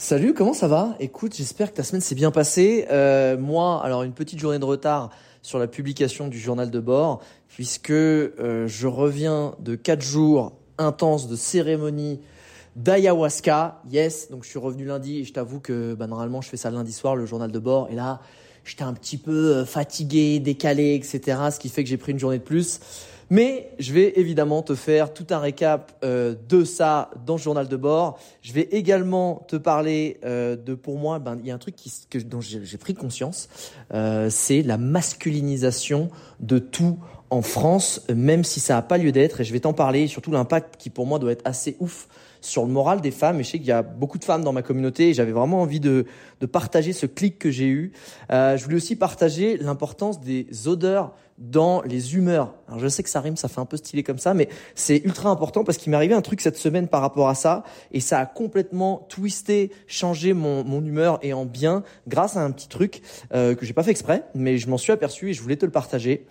Salut, comment ça va? Écoute, j'espère que ta semaine s'est bien passée. Euh, moi, alors une petite journée de retard sur la publication du journal de bord, puisque euh, je reviens de quatre jours intenses de cérémonie d'ayahuasca. Yes, donc je suis revenu lundi et je t'avoue que bah, normalement je fais ça lundi soir, le journal de bord. Et là, j'étais un petit peu euh, fatigué, décalé, etc. Ce qui fait que j'ai pris une journée de plus. Mais je vais évidemment te faire tout un récap euh, de ça dans le journal de bord. Je vais également te parler euh, de, pour moi, ben, il y a un truc qui, que, dont j'ai pris conscience, euh, c'est la masculinisation de tout en France, même si ça n'a pas lieu d'être. Et je vais t'en parler, surtout l'impact qui pour moi doit être assez ouf sur le moral des femmes. Et je sais qu'il y a beaucoup de femmes dans ma communauté et j'avais vraiment envie de, de partager ce clic que j'ai eu. Euh, je voulais aussi partager l'importance des odeurs dans les humeurs. Alors je sais que ça rime, ça fait un peu stylé comme ça, mais c'est ultra important parce qu'il m'est arrivé un truc cette semaine par rapport à ça et ça a complètement twisté, changé mon, mon humeur et en bien grâce à un petit truc euh, que j'ai pas fait exprès, mais je m'en suis aperçu et je voulais te le partager.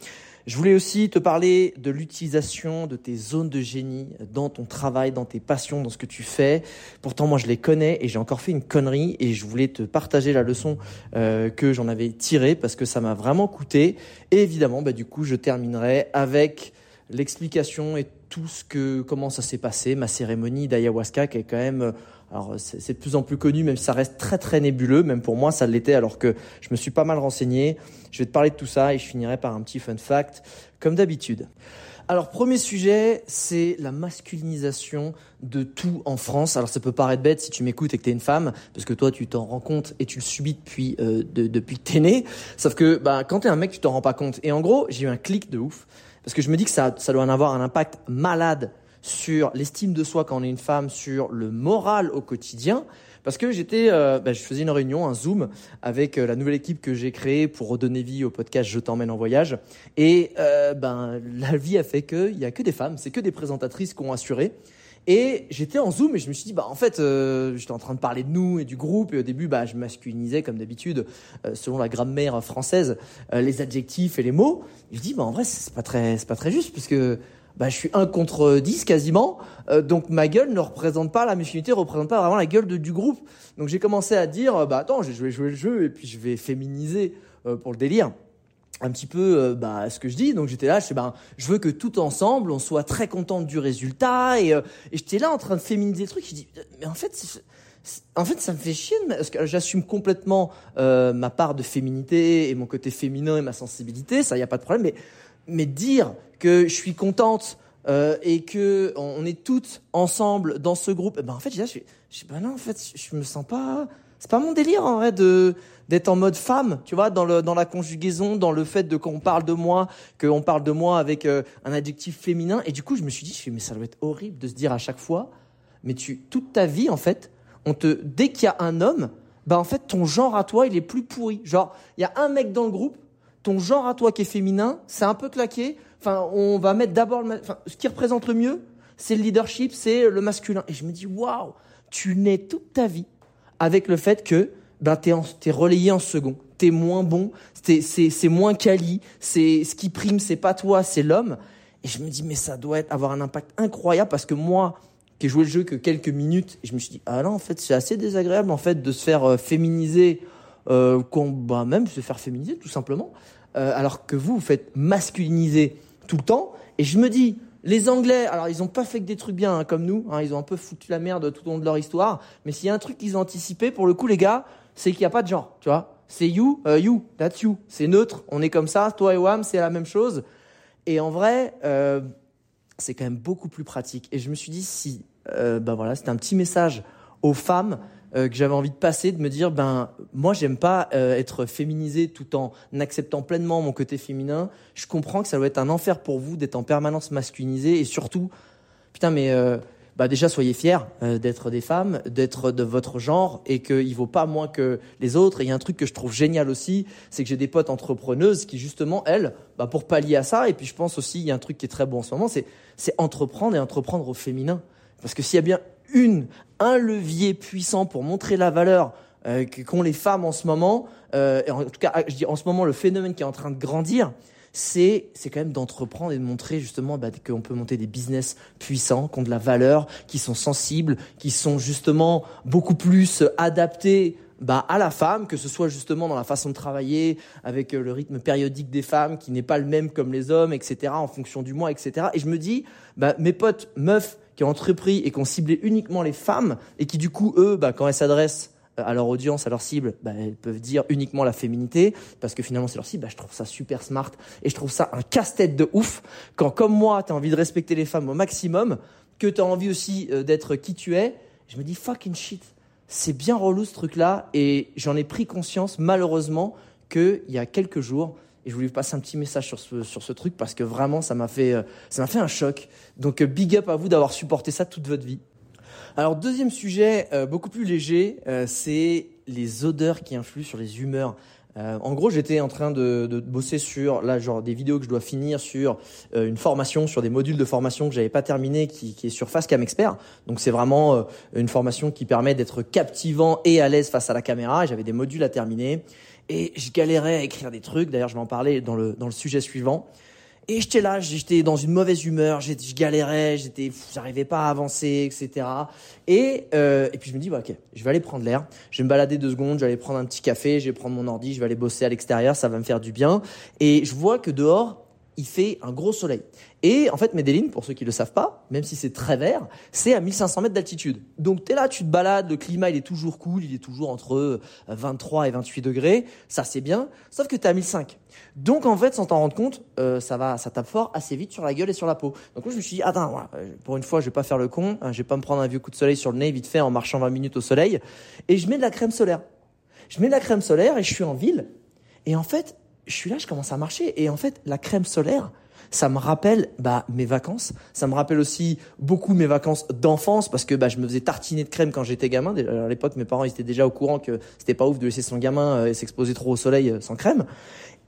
Je voulais aussi te parler de l'utilisation de tes zones de génie dans ton travail, dans tes passions, dans ce que tu fais. Pourtant, moi, je les connais et j'ai encore fait une connerie et je voulais te partager la leçon euh, que j'en avais tirée parce que ça m'a vraiment coûté. Et évidemment, bah, du coup, je terminerai avec l'explication et tout ce que comment ça s'est passé, ma cérémonie d'ayahuasca qui est quand même alors c'est de plus en plus connu, même si ça reste très très nébuleux, même pour moi ça l'était alors que je me suis pas mal renseigné. Je vais te parler de tout ça et je finirai par un petit fun fact, comme d'habitude. Alors premier sujet, c'est la masculinisation de tout en France. Alors ça peut paraître bête si tu m'écoutes et que tu es une femme, parce que toi tu t'en rends compte et tu le subis depuis euh, depuis que t'es né. Sauf que bah, quand t'es un mec, tu t'en rends pas compte. Et en gros, j'ai eu un clic de ouf, parce que je me dis que ça, ça doit en avoir un impact malade sur l'estime de soi quand on est une femme, sur le moral au quotidien. Parce que j'étais, euh, bah, je faisais une réunion, un zoom avec euh, la nouvelle équipe que j'ai créée pour redonner vie au podcast Je t'emmène en voyage. Et euh, ben la vie a fait qu'il y a que des femmes, c'est que des présentatrices qui ont assuré. Et j'étais en zoom et je me suis dit, bah en fait, j'étais en train de parler de nous et du groupe. Et au début, bah je masculinisais comme d'habitude, selon la grammaire française, les adjectifs et les mots. Et je dis, bah en vrai, c'est pas très, c'est pas très juste puisque bah, je suis un contre 10 quasiment. Euh, donc ma gueule ne représente pas la masculinité, représente pas vraiment la gueule du groupe. Donc j'ai commencé à dire, euh, bah attends, je vais jouer le jeu et puis je vais féminiser euh, pour le délire un petit peu bah, ce que je dis. Donc j'étais là, je, ben, je veux que tout ensemble, on soit très content du résultat. Et, et j'étais là en train de féminiser le truc. Je dis, mais en fait, en fait, ça me fait chier parce que j'assume complètement ma part de féminité et mon côté féminin et ma sensibilité. Ça, y a pas de problème. Mais mais dire que je suis contente euh, et que on est toutes ensemble dans ce groupe, eh ben en fait, je, je, je ben non, en fait, je me sens pas. C'est pas mon délire en vrai de d'être en mode femme, tu vois, dans le dans la conjugaison, dans le fait de qu'on parle de moi, qu'on parle de moi avec euh, un adjectif féminin. Et du coup, je me suis dit, mais ça doit être horrible de se dire à chaque fois, mais tu toute ta vie en fait, on te dès qu'il y a un homme, ben en fait ton genre à toi il est plus pourri. Genre, il y a un mec dans le groupe, ton genre à toi qui est féminin, c'est un peu claqué. Enfin, on va mettre d'abord ce qui représente le mieux, c'est le leadership, c'est le masculin. Et je me dis, waouh, tu nais toute ta vie avec le fait que ben, tu es, relayé en second. Tu es moins bon, c'est moins quali, c'est ce qui prime, c'est pas toi, c'est l'homme. Et je me dis, mais ça doit être, avoir un impact incroyable parce que moi, qui ai joué le jeu que quelques minutes, je me suis dit, ah non, en fait, c'est assez désagréable en fait de se faire euh, féminiser, euh, bah, même se faire féminiser tout simplement. Euh, alors que vous, vous faites masculiniser tout le temps. Et je me dis, les Anglais, alors ils n'ont pas fait que des trucs bien hein, comme nous, hein, ils ont un peu foutu la merde tout au long de leur histoire, mais s'il y a un truc qu'ils ont anticipé, pour le coup les gars, c'est qu'il n'y a pas de genre, tu vois. C'est you, uh, you, that's you. C'est neutre, on est comme ça, toi et Wam, c'est la même chose. Et en vrai, euh, c'est quand même beaucoup plus pratique. Et je me suis dit, si, euh, ben voilà, c'était un petit message aux femmes euh, que j'avais envie de passer, de me dire ben moi j'aime pas euh, être féminisé tout en acceptant pleinement mon côté féminin. Je comprends que ça doit être un enfer pour vous d'être en permanence masculinisé et surtout putain mais euh, bah déjà soyez fiers d'être des femmes, d'être de votre genre et qu'il vaut pas moins que les autres. Et il y a un truc que je trouve génial aussi, c'est que j'ai des potes entrepreneuses qui justement elles, bah pour pallier à ça. Et puis je pense aussi il y a un truc qui est très bon en ce moment, c'est c'est entreprendre et entreprendre au féminin. Parce que s'il y a bien une un levier puissant pour montrer la valeur euh, qu'ont les femmes en ce moment, euh, et en tout cas je dis en ce moment le phénomène qui est en train de grandir, c'est c'est quand même d'entreprendre et de montrer justement bah, qu'on peut monter des business puissants, qui ont de la valeur, qui sont sensibles, qui sont justement beaucoup plus adaptés bah, à la femme, que ce soit justement dans la façon de travailler, avec euh, le rythme périodique des femmes qui n'est pas le même comme les hommes, etc., en fonction du mois, etc. Et je me dis, bah, mes potes meufs qui ont entrepris et qui ont ciblé uniquement les femmes, et qui du coup, eux, bah, quand elles s'adressent à leur audience, à leur cible, bah, elles peuvent dire uniquement la féminité, parce que finalement c'est leur cible, bah, je trouve ça super smart, et je trouve ça un casse-tête de ouf, quand comme moi, tu as envie de respecter les femmes au maximum, que tu as envie aussi euh, d'être qui tu es, je me dis fucking shit, c'est bien relou ce truc-là, et j'en ai pris conscience malheureusement qu'il y a quelques jours, et je voulais vous passer un petit message sur ce, sur ce truc, parce que vraiment ça m'a fait, euh, fait un choc. Donc euh, big up à vous d'avoir supporté ça toute votre vie. Alors deuxième sujet, euh, beaucoup plus léger, c'est les odeurs qui influent sur les humeurs. Euh, en gros, j'étais en train de, de, bosser sur là, genre des vidéos que je dois finir sur une formation, sur des modules de formation que j'avais pas terminé, qui, qui est sur Facecam Expert. Donc c'est vraiment une formation qui permet d'être captivant et à l'aise face à la caméra. J'avais des modules à terminer et je galérais à écrire des trucs. D'ailleurs, je vais en parler dans le dans le sujet suivant. Et j'étais là, j'étais dans une mauvaise humeur, je galérais, j'étais, j'arrivais pas à avancer, etc. Et euh, et puis je me dis bah ok, je vais aller prendre l'air, je vais me balader deux secondes, je vais aller prendre un petit café, je vais prendre mon ordi, je vais aller bosser à l'extérieur, ça va me faire du bien. Et je vois que dehors il fait un gros soleil. Et en fait, Medellin, pour ceux qui ne le savent pas, même si c'est très vert, c'est à 1500 mètres d'altitude. Donc tu es là, tu te balades, le climat il est toujours cool, il est toujours entre 23 euh, et 28 degrés, ça c'est bien, sauf que tu es à 1005. Donc en fait, sans t'en rendre compte, euh, ça va, ça tape fort assez vite sur la gueule et sur la peau. Donc là, je me suis dit, attends, euh, pour une fois, je vais pas faire le con, hein, je vais pas me prendre un vieux coup de soleil sur le nez vite fait en marchant 20 minutes au soleil, et je mets de la crème solaire. Je mets de la crème solaire et je suis en ville. Et en fait, je suis là, je commence à marcher. Et en fait, la crème solaire, ça me rappelle bah, mes vacances. Ça me rappelle aussi beaucoup mes vacances d'enfance parce que bah, je me faisais tartiner de crème quand j'étais gamin. À l'époque, mes parents ils étaient déjà au courant que c'était pas ouf de laisser son gamin euh, s'exposer trop au soleil euh, sans crème.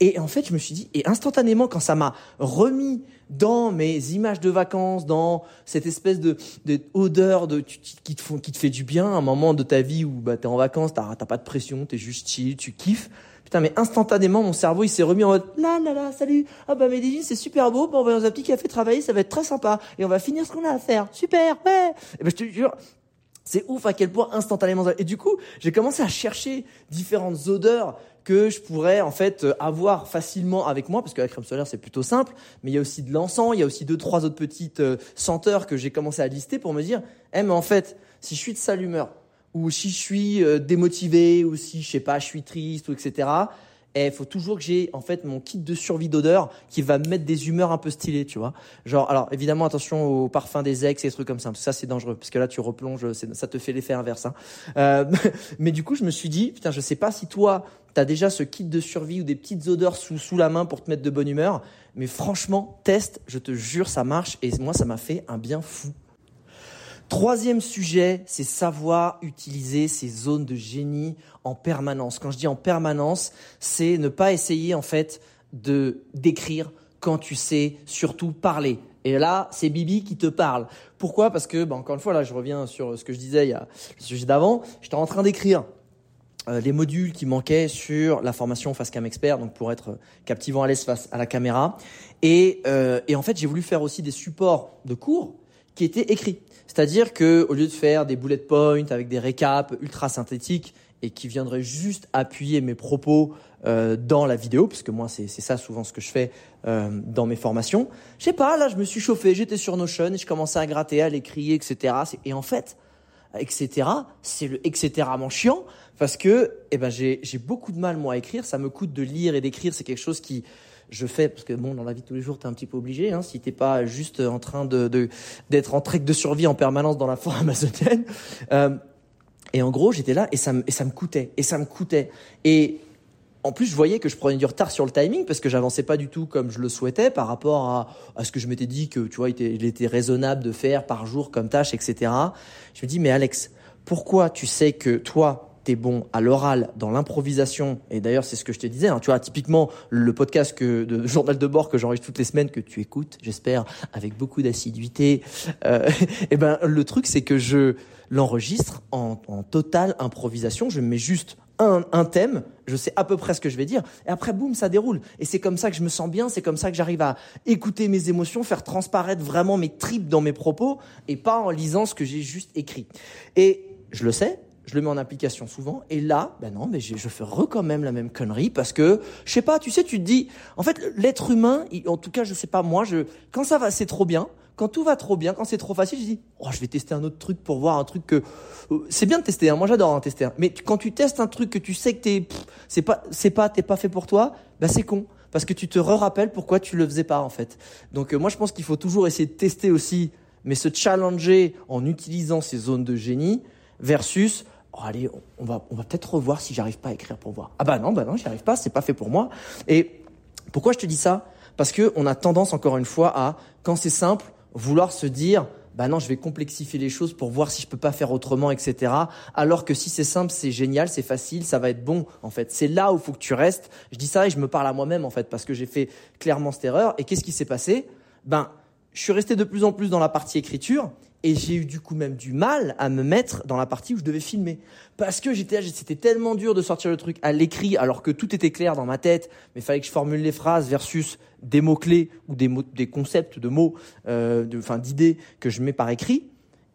Et en fait, je me suis dit, et instantanément, quand ça m'a remis dans mes images de vacances, dans cette espèce de, de odeur de, qui, te font, qui te fait du bien, un moment de ta vie où bah, tu es en vacances, t'as pas de pression, tu es juste chill, tu kiffes, Putain, mais instantanément, mon cerveau, il s'est remis en mode, là, là, là, salut. Ah, bah, Medellin, c'est super beau. Bon, on va dans un petit café travailler, ça va être très sympa. Et on va finir ce qu'on a à faire. Super, ouais. Et ben, je te jure, c'est ouf à quel point instantanément. Et du coup, j'ai commencé à chercher différentes odeurs que je pourrais en fait avoir facilement avec moi parce que la crème solaire c'est plutôt simple mais il y a aussi de l'encens il y a aussi deux trois autres petites euh, senteurs que j'ai commencé à lister pour me dire eh mais en fait si je suis de sale humeur ou si je suis euh, démotivé, ou si je sais pas, je suis triste, ou etc. Et il faut toujours que j'ai en fait mon kit de survie d'odeur qui va me mettre des humeurs un peu stylées, tu vois. Genre, alors évidemment attention au parfum des ex et des trucs comme ça, parce que ça c'est dangereux, parce que là tu replonges, ça te fait l'effet inverse. Hein. Euh, mais du coup je me suis dit, putain, je sais pas si toi t'as déjà ce kit de survie ou des petites odeurs sous sous la main pour te mettre de bonne humeur, mais franchement teste, je te jure ça marche et moi ça m'a fait un bien fou. Troisième sujet, c'est savoir utiliser ces zones de génie en permanence. Quand je dis en permanence, c'est ne pas essayer en fait de d'écrire quand tu sais surtout parler. Et là, c'est Bibi qui te parle. Pourquoi? Parce que, bah, encore une fois, là, je reviens sur ce que je disais il y a le sujet d'avant. J'étais en train d'écrire euh, les modules qui manquaient sur la formation face cam expert, donc pour être captivant à l'aise face à la caméra. Et, euh, et en fait, j'ai voulu faire aussi des supports de cours qui étaient écrits. C'est-à-dire que au lieu de faire des bullet points avec des récaps ultra synthétiques et qui viendraient juste appuyer mes propos euh, dans la vidéo, parce que moi c'est ça souvent ce que je fais euh, dans mes formations. Je sais pas, là je me suis chauffé, j'étais sur Notion et je commençais à gratter, à l'écrire, etc. Et en fait, etc. C'est le etc. chiant parce que eh ben j'ai beaucoup de mal moi à écrire. Ça me coûte de lire et d'écrire. C'est quelque chose qui je fais parce que bon dans la vie de tous les jours tu es un petit peu obligé hein, si t'es pas juste en train de d'être en trek de survie en permanence dans la forêt amazonienne euh, et en gros j'étais là et ça me et ça me coûtait et ça me coûtait et en plus, je voyais que je prenais du retard sur le timing parce que j'avançais pas du tout comme je le souhaitais par rapport à, à ce que je m'étais dit que, tu vois, il était, raisonnable de faire par jour comme tâche, etc. Je me dis, mais Alex, pourquoi tu sais que toi, t'es bon à l'oral, dans l'improvisation, et d'ailleurs c'est ce que je te disais, hein, tu vois, typiquement le podcast que, de Journal de bord que j'enregistre toutes les semaines, que tu écoutes, j'espère, avec beaucoup d'assiduité, euh, et ben le truc c'est que je l'enregistre en, en totale improvisation, je mets juste un, un, thème, je sais à peu près ce que je vais dire, et après, boum, ça déroule. Et c'est comme ça que je me sens bien, c'est comme ça que j'arrive à écouter mes émotions, faire transparaître vraiment mes tripes dans mes propos, et pas en lisant ce que j'ai juste écrit. Et je le sais, je le mets en application souvent, et là, ben non, mais je, fais quand même la même connerie, parce que, je sais pas, tu sais, tu te dis, en fait, l'être humain, en tout cas, je sais pas, moi, je, quand ça va, c'est trop bien, quand tout va trop bien, quand c'est trop facile, je dis, oh, je vais tester un autre truc pour voir un truc que, euh, c'est bien de tester, hein, moi j'adore hein, tester, hein. mais quand tu testes un truc que tu sais que t'es, c'est pas, c'est pas, t'es pas fait pour toi, bah c'est con. Parce que tu te re-rappelles pourquoi tu le faisais pas, en fait. Donc, euh, moi, je pense qu'il faut toujours essayer de tester aussi, mais se challenger en utilisant ces zones de génie versus, oh, allez, on va, on va peut-être revoir si j'arrive pas à écrire pour voir. Ah bah non, bah non, j'y arrive pas, c'est pas fait pour moi. Et pourquoi je te dis ça? Parce que on a tendance, encore une fois, à, quand c'est simple, vouloir se dire bah non, je vais complexifier les choses pour voir si je peux pas faire autrement, etc. Alors que si c'est simple, c'est génial, c'est facile, ça va être bon, en fait. C'est là où faut que tu restes. Je dis ça et je me parle à moi-même, en fait, parce que j'ai fait clairement cette erreur. Et qu'est-ce qui s'est passé? Ben, je suis resté de plus en plus dans la partie écriture et j'ai eu du coup même du mal à me mettre dans la partie où je devais filmer. Parce que j'étais, c'était tellement dur de sortir le truc à l'écrit alors que tout était clair dans ma tête, mais il fallait que je formule les phrases versus des mots-clés ou des, mots, des concepts de mots, euh, enfin, d'idées que je mets par écrit.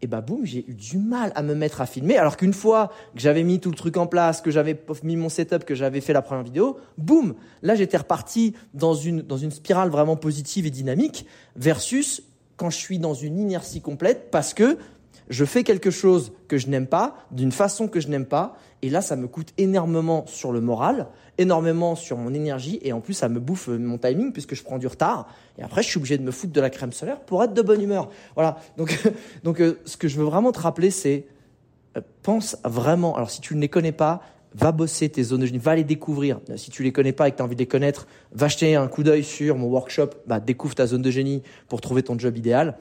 Et bah boum, j'ai eu du mal à me mettre à filmer. Alors qu'une fois que j'avais mis tout le truc en place, que j'avais mis mon setup, que j'avais fait la première vidéo, boum, là j'étais reparti dans une, dans une spirale vraiment positive et dynamique versus quand je suis dans une inertie complète parce que je fais quelque chose que je n'aime pas, d'une façon que je n'aime pas, et là, ça me coûte énormément sur le moral, énormément sur mon énergie, et en plus, ça me bouffe mon timing puisque je prends du retard, et après, je suis obligé de me foutre de la crème solaire pour être de bonne humeur. Voilà. Donc, donc euh, ce que je veux vraiment te rappeler, c'est euh, pense vraiment. Alors, si tu ne les connais pas, va bosser tes zones de génie, va les découvrir. Si tu les connais pas et que tu as envie de les connaître, va jeter un coup d'œil sur mon workshop, bah, découvre ta zone de génie pour trouver ton job idéal.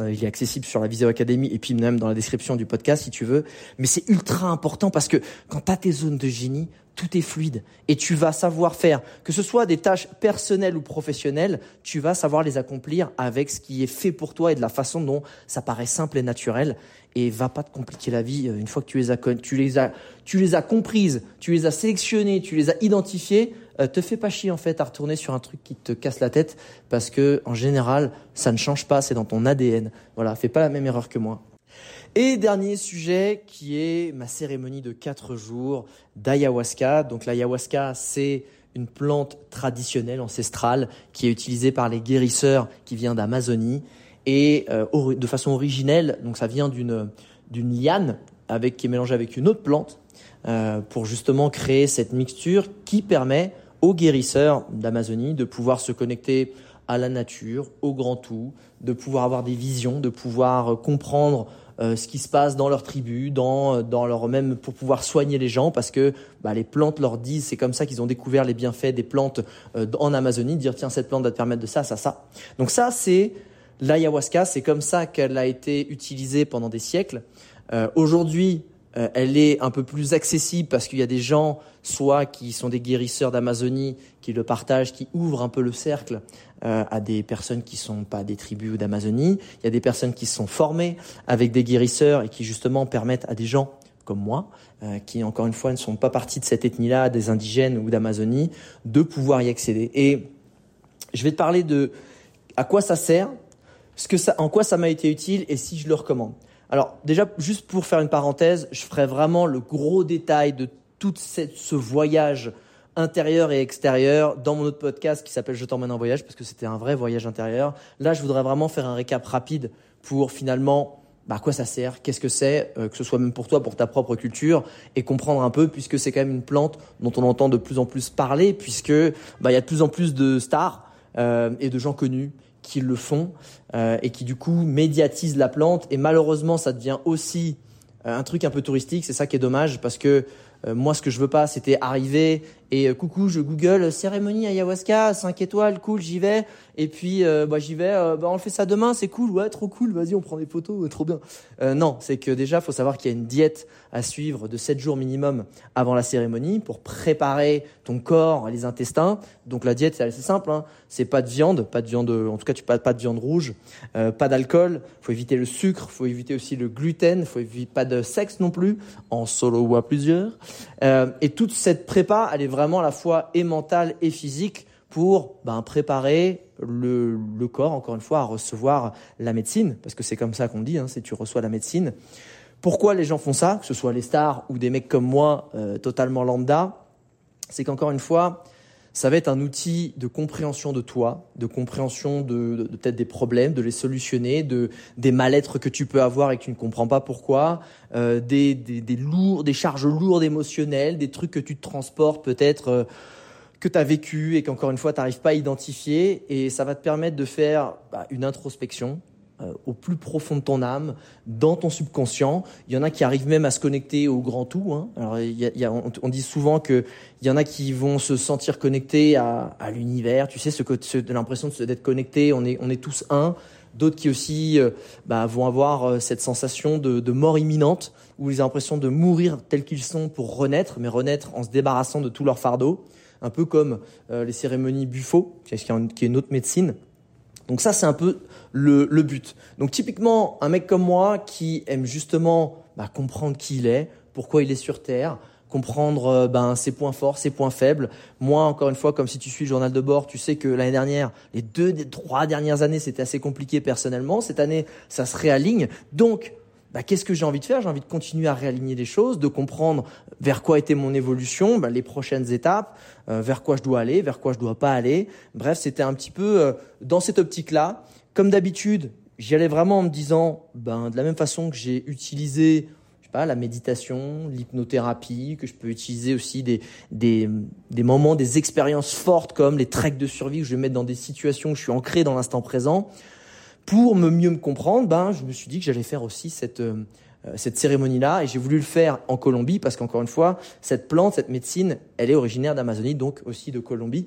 Euh, il est accessible sur la Visio Academy et puis même dans la description du podcast si tu veux. Mais c'est ultra important parce que quand tu as tes zones de génie, tout est fluide et tu vas savoir faire, que ce soit des tâches personnelles ou professionnelles, tu vas savoir les accomplir avec ce qui est fait pour toi et de la façon dont ça paraît simple et naturel et va pas te compliquer la vie euh, une fois que tu les as, tu les as, tu les as comprises, tu les as sélectionnées, tu les as identifiées, euh, te fais pas chier en fait à retourner sur un truc qui te casse la tête parce que en général ça ne change pas, c'est dans ton ADN. Voilà, fais pas la même erreur que moi. Et dernier sujet qui est ma cérémonie de 4 jours d'ayahuasca. Donc l'ayahuasca, c'est une plante traditionnelle, ancestrale, qui est utilisée par les guérisseurs qui vient d'Amazonie et euh, de façon originelle. Donc ça vient d'une d'une liane avec qui est mélangée avec une autre plante euh, pour justement créer cette mixture qui permet aux guérisseurs d'Amazonie de pouvoir se connecter à la nature, au grand tout, de pouvoir avoir des visions, de pouvoir comprendre euh, ce qui se passe dans leur tribu, dans, dans leur même pour pouvoir soigner les gens, parce que bah, les plantes leur disent, c'est comme ça qu'ils ont découvert les bienfaits des plantes euh, en Amazonie, dire tiens cette plante va te permettre de ça, ça, ça. Donc ça c'est l'ayahuasca, c'est comme ça qu'elle a été utilisée pendant des siècles. Euh, Aujourd'hui, euh, elle est un peu plus accessible parce qu'il y a des gens, soit qui sont des guérisseurs d'Amazonie, qui le partagent, qui ouvrent un peu le cercle euh, à des personnes qui sont pas des tribus d'Amazonie. Il y a des personnes qui sont formées avec des guérisseurs et qui justement permettent à des gens comme moi, euh, qui encore une fois ne sont pas partis de cette ethnie-là, des indigènes ou d'Amazonie, de pouvoir y accéder. Et je vais te parler de à quoi ça sert, en quoi ça m'a été utile et si je le recommande. Alors déjà, juste pour faire une parenthèse, je ferai vraiment le gros détail de tout ce voyage intérieur et extérieur dans mon autre podcast qui s'appelle Je t'emmène en voyage parce que c'était un vrai voyage intérieur. Là, je voudrais vraiment faire un récap rapide pour finalement bah, à quoi ça sert, qu'est-ce que c'est, euh, que ce soit même pour toi, pour ta propre culture, et comprendre un peu, puisque c'est quand même une plante dont on entend de plus en plus parler, puisque bah, il y a de plus en plus de stars euh, et de gens connus qui le font euh, et qui du coup médiatisent la plante. Et malheureusement, ça devient aussi euh, un truc un peu touristique. C'est ça qui est dommage parce que euh, moi, ce que je veux pas, c'était arriver Et euh, coucou, je Google cérémonie ayahuasca, 5 étoiles, cool, j'y vais. Et puis, euh, bah, j'y vais, euh, bah, on le fait ça demain, c'est cool, ouais, trop cool, vas-y, on prend des photos, trop bien. non, c'est que déjà, faut savoir qu'il y a une diète à suivre de 7 jours minimum avant la cérémonie pour préparer ton corps, les intestins. Donc la diète, c'est assez simple, hein. c'est pas de viande, pas de viande, en tout cas, tu pas, pas de viande rouge, pas d'alcool, faut éviter le sucre, faut éviter aussi le gluten, faut éviter pas de sexe non plus, en solo ou à plusieurs. et toute cette prépa, elle est vraiment la fois et mentale et physique pour ben, préparer le, le, corps, encore une fois, à recevoir la médecine, parce que c'est comme ça qu'on dit, hein, c'est tu reçois la médecine. Pourquoi les gens font ça, que ce soit les stars ou des mecs comme moi, euh, totalement lambda C'est qu'encore une fois, ça va être un outil de compréhension de toi, de compréhension de, de, de peut-être des problèmes, de les solutionner, de des mal-être que tu peux avoir et que tu ne comprends pas pourquoi, euh, des, des, des, lourds, des charges lourdes émotionnelles, des trucs que tu te transportes peut-être. Euh, que tu as vécu et qu'encore une fois, tu n'arrives pas à identifier. Et ça va te permettre de faire bah, une introspection au plus profond de ton âme, dans ton subconscient. Il y en a qui arrivent même à se connecter au grand tout. Hein. Alors, il y a, on, on, dit souvent qu'il y en a qui vont se sentir connectés à, à l'univers. Tu sais, ce, ce, l'impression d'être connecté, on est, on est tous un. D'autres qui aussi euh, bah, vont avoir euh, cette sensation de, de mort imminente, où ils ont l'impression de mourir tels qu'ils sont pour renaître, mais renaître en se débarrassant de tout leur fardeau un peu comme euh, les cérémonies Buffo, qui est une autre médecine. Donc ça, c'est un peu le, le, but. Donc typiquement, un mec comme moi qui aime justement bah, comprendre qui il est, pourquoi il est sur Terre, comprendre euh, ben, ses points forts, ses points faibles. Moi, encore une fois, comme si tu suis le journal de bord, tu sais que l'année dernière, les deux, trois dernières années, c'était assez compliqué personnellement. Cette année, ça se réaligne. Donc, bah, qu'est-ce que j'ai envie de faire? J'ai envie de continuer à réaligner les choses, de comprendre vers quoi était mon évolution, bah, les prochaines étapes, euh, vers quoi je dois aller, vers quoi je dois pas aller. Bref, c'était un petit peu euh, dans cette optique-là. Comme d'habitude, j'y allais vraiment en me disant, ben, de la même façon que j'ai utilisé je sais pas, la méditation, l'hypnothérapie, que je peux utiliser aussi des, des, des moments, des expériences fortes comme les treks de survie que je vais mettre dans des situations où je suis ancré dans l'instant présent pour me mieux me comprendre, ben, je me suis dit que j'allais faire aussi cette, euh, cette cérémonie-là et j'ai voulu le faire en Colombie parce qu'encore une fois, cette plante, cette médecine, elle est originaire d'Amazonie, donc aussi de Colombie.